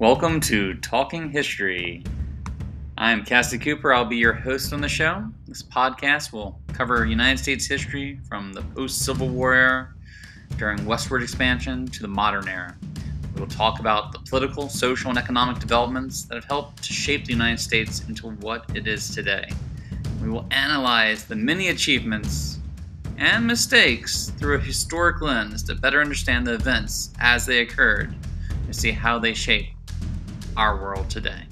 Welcome to Talking History. I'm Cassie Cooper. I'll be your host on the show. This podcast will cover United States history from the post Civil War era, during westward expansion, to the modern era. We will talk about the political, social, and economic developments that have helped to shape the United States into what it is today. We will analyze the many achievements and mistakes through a historic lens to better understand the events as they occurred and see how they shape our world today.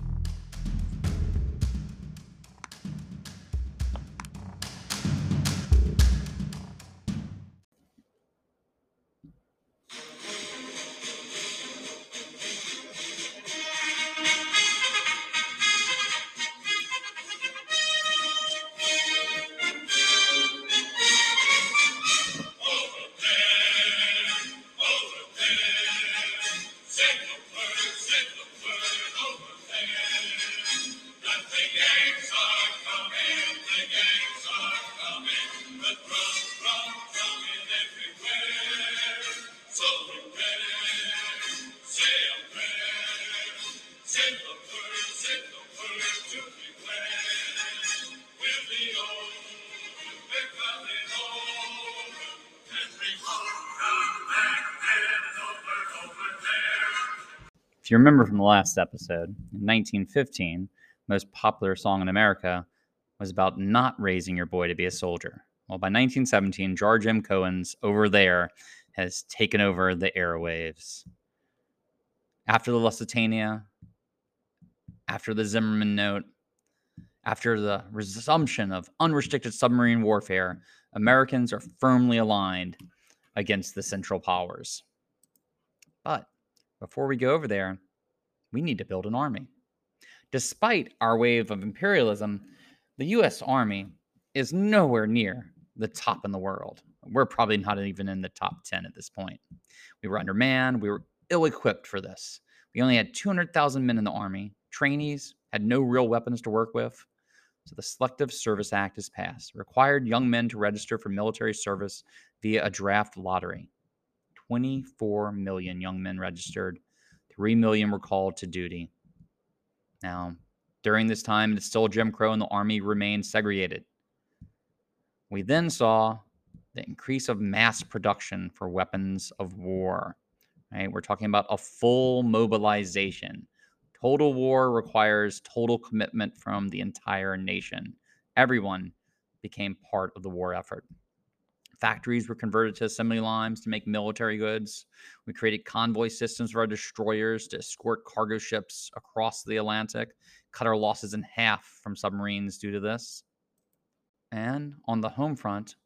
If you remember from the last episode, in 1915, the most popular song in America was about not raising your boy to be a soldier. Well, by 1917, George M. Cohan's Over There has taken over the airwaves. After the Lusitania, after the Zimmerman Note, after the resumption of unrestricted submarine warfare, Americans are firmly aligned against the Central Powers. But before we go over there, we need to build an army. Despite our wave of imperialism, the US Army is nowhere near the top in the world. We're probably not even in the top 10 at this point. We were undermanned, we were ill equipped for this. We only had 200,000 men in the Army, trainees, had no real weapons to work with. So the Selective Service Act is passed, required young men to register for military service via a draft lottery. 24 million young men registered, 3 million were called to duty. Now, during this time, it's still Jim Crow and the Army remained segregated. We then saw the increase of mass production for weapons of war. Right? We're talking about a full mobilization. Total war requires total commitment from the entire nation. Everyone became part of the war effort. Factories were converted to assembly lines to make military goods. We created convoy systems for our destroyers to escort cargo ships across the Atlantic, cut our losses in half from submarines due to this. And on the home front,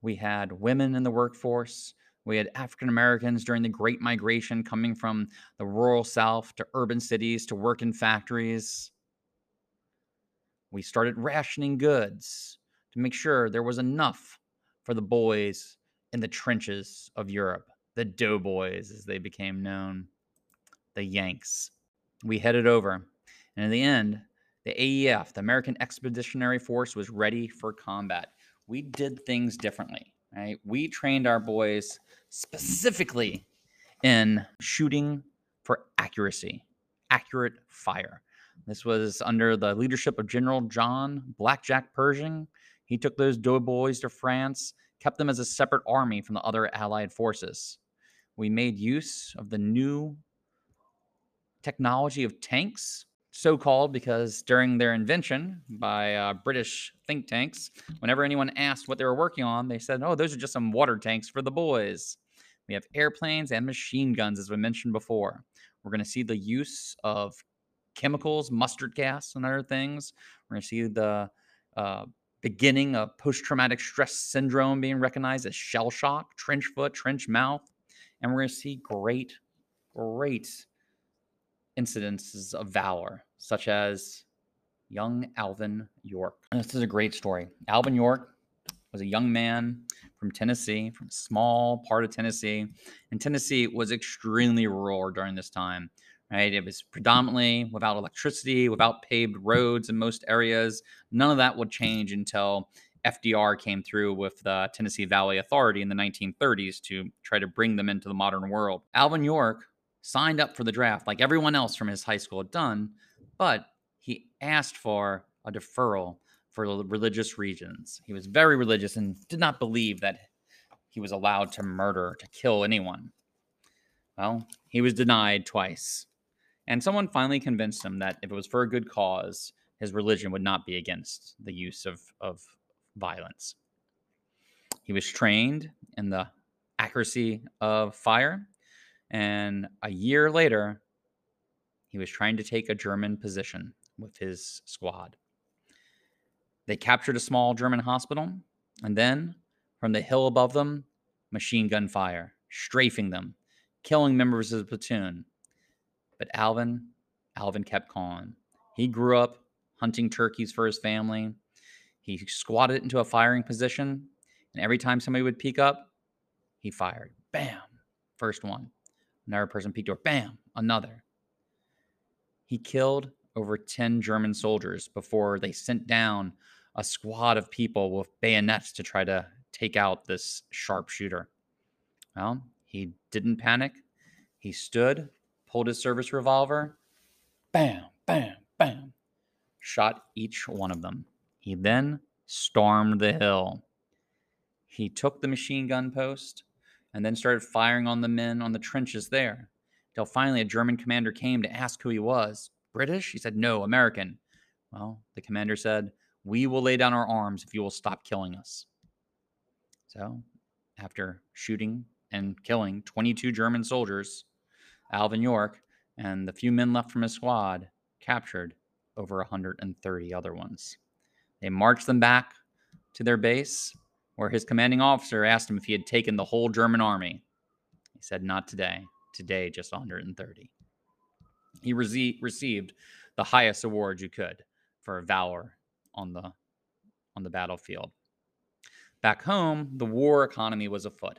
we had women in the workforce. We had African Americans during the Great Migration coming from the rural South to urban cities to work in factories. We started rationing goods to make sure there was enough for the boys in the trenches of Europe, the doughboys as they became known, the Yanks. We headed over, and in the end, the AEF, the American Expeditionary Force, was ready for combat. We did things differently, right? We trained our boys specifically in shooting for accuracy, accurate fire. This was under the leadership of General John Blackjack Pershing, he took those doughboys to France, kept them as a separate army from the other Allied forces. We made use of the new technology of tanks, so called because during their invention by uh, British think tanks, whenever anyone asked what they were working on, they said, oh, those are just some water tanks for the boys. We have airplanes and machine guns, as we mentioned before. We're going to see the use of chemicals, mustard gas, and other things. We're going to see the uh, beginning of post traumatic stress syndrome being recognized as shell shock, trench foot, trench mouth. And we're going to see great, great incidences of valor, such as young Alvin York. And this is a great story. Alvin York was a young man from Tennessee, from a small part of Tennessee. And Tennessee was extremely rural during this time right? It was predominantly without electricity, without paved roads in most areas. None of that would change until FDR came through with the Tennessee Valley Authority in the 1930s to try to bring them into the modern world. Alvin York signed up for the draft like everyone else from his high school had done, but he asked for a deferral for religious reasons. He was very religious and did not believe that he was allowed to murder, to kill anyone. Well, he was denied twice. And someone finally convinced him that if it was for a good cause, his religion would not be against the use of, of violence. He was trained in the accuracy of fire. And a year later, he was trying to take a German position with his squad. They captured a small German hospital, and then from the hill above them, machine gun fire, strafing them, killing members of the platoon. But Alvin, Alvin kept calm. He grew up hunting turkeys for his family. He squatted into a firing position, and every time somebody would peek up, he fired. Bam! First one. Another person peeked over. Bam! Another. He killed over 10 German soldiers before they sent down a squad of people with bayonets to try to take out this sharpshooter. Well, he didn't panic. He stood, pulled his service revolver, bam, bam, bam, shot each one of them. He then stormed the hill. He took the machine gun post and then started firing on the men on the trenches there. Till finally a German commander came to ask who he was. British? He said, No, American. Well, the commander said, We will lay down our arms if you will stop killing us. So, after shooting and killing 22 German soldiers, Alvin York and the few men left from his squad captured over 130 other ones. They marched them back to their base, where his commanding officer asked him if he had taken the whole German army. He said, Not today. Today, just 130. He rece- received the highest award you could for valor on the on the battlefield. Back home, the war economy was afoot.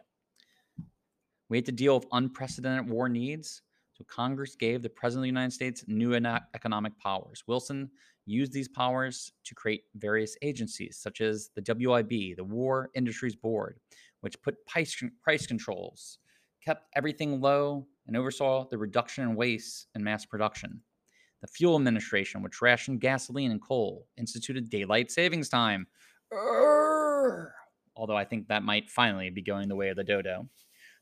We had to deal with unprecedented war needs, so Congress gave the President of the United States new economic powers. Wilson used these powers to create various agencies, such as the WIB, the War Industries Board, which put price, price controls, kept everything low, and oversaw the reduction in waste and mass production. The Fuel Administration, which rationed gasoline and coal, instituted daylight savings time. Urgh! Although I think that might finally be going the way of the dodo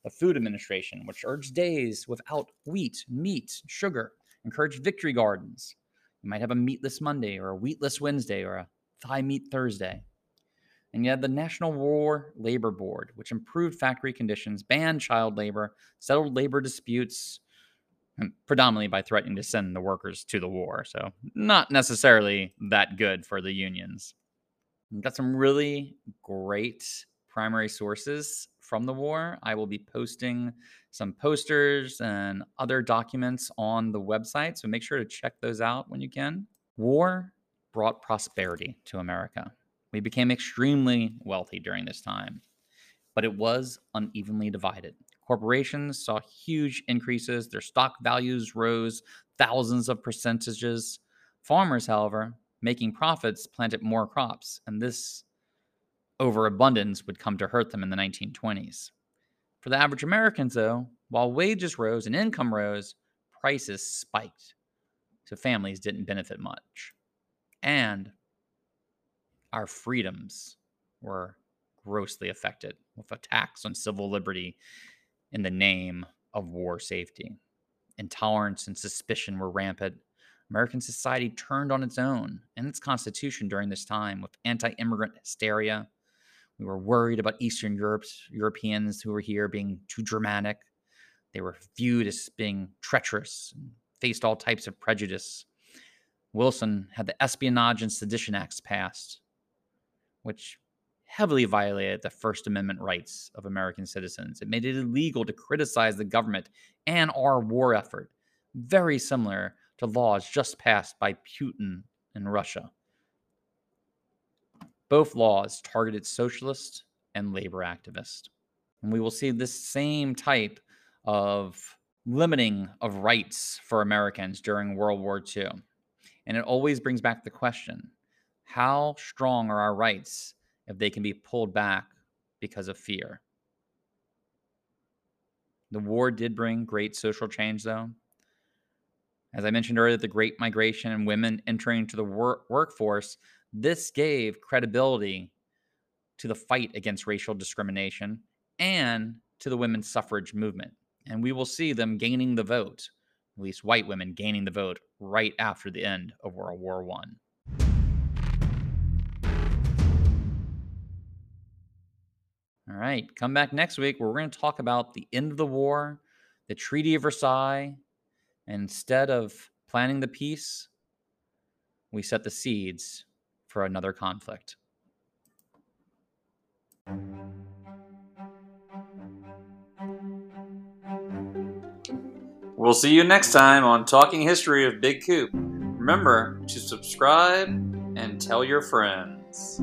the Food Administration, which urged days without wheat, meat, sugar, encouraged victory gardens. You might have a meatless Monday or a wheatless Wednesday or a thigh meat Thursday. And you had the National War Labor Board, which improved factory conditions, banned child labor, settled labor disputes, predominantly by threatening to send the workers to the war. So, not necessarily that good for the unions. We've got some really great primary sources from the war. I will be posting some posters and other documents on the website, so make sure to check those out when you can. War brought prosperity to America. We became extremely wealthy during this time, but it was unevenly divided. Corporations saw huge increases, their stock values rose thousands of percentages. Farmers, however, making profits, planted more crops, and this overabundance would come to hurt them in the 1920s. For the average Americans, though, while wages rose and income rose, prices spiked. So families didn't benefit much. And our freedoms were grossly affected with attacks on civil liberty in the name of war safety. Intolerance and suspicion were rampant. American society turned on its own and its constitution during this time with anti immigrant hysteria, we were worried about Eastern Europe's, Europeans who were here being too dramatic. They were viewed as being treacherous and faced all types of prejudice. Wilson had the Espionage and Sedition Acts passed, which heavily violated the First Amendment rights of American citizens. It made it illegal to criticize the government and our war effort, very similar to laws just passed by Putin in Russia. Both laws targeted socialist and labor activists. And we will see this same type of limiting of rights for Americans during World War II. And it always brings back the question how strong are our rights if they can be pulled back because of fear? The war did bring great social change, though. As I mentioned earlier, the Great Migration and women entering into the wor- workforce, this gave credibility to the fight against racial discrimination and to the women's suffrage movement. And we will see them gaining the vote, at least white women gaining the vote right after the end of World War One. All right, come back next week where we're going to talk about the end of the war, the Treaty of Versailles, and instead of planning the peace, we set the seeds for another conflict. We'll see you next time on Talking History of Big Coop. Remember to subscribe and tell your friends.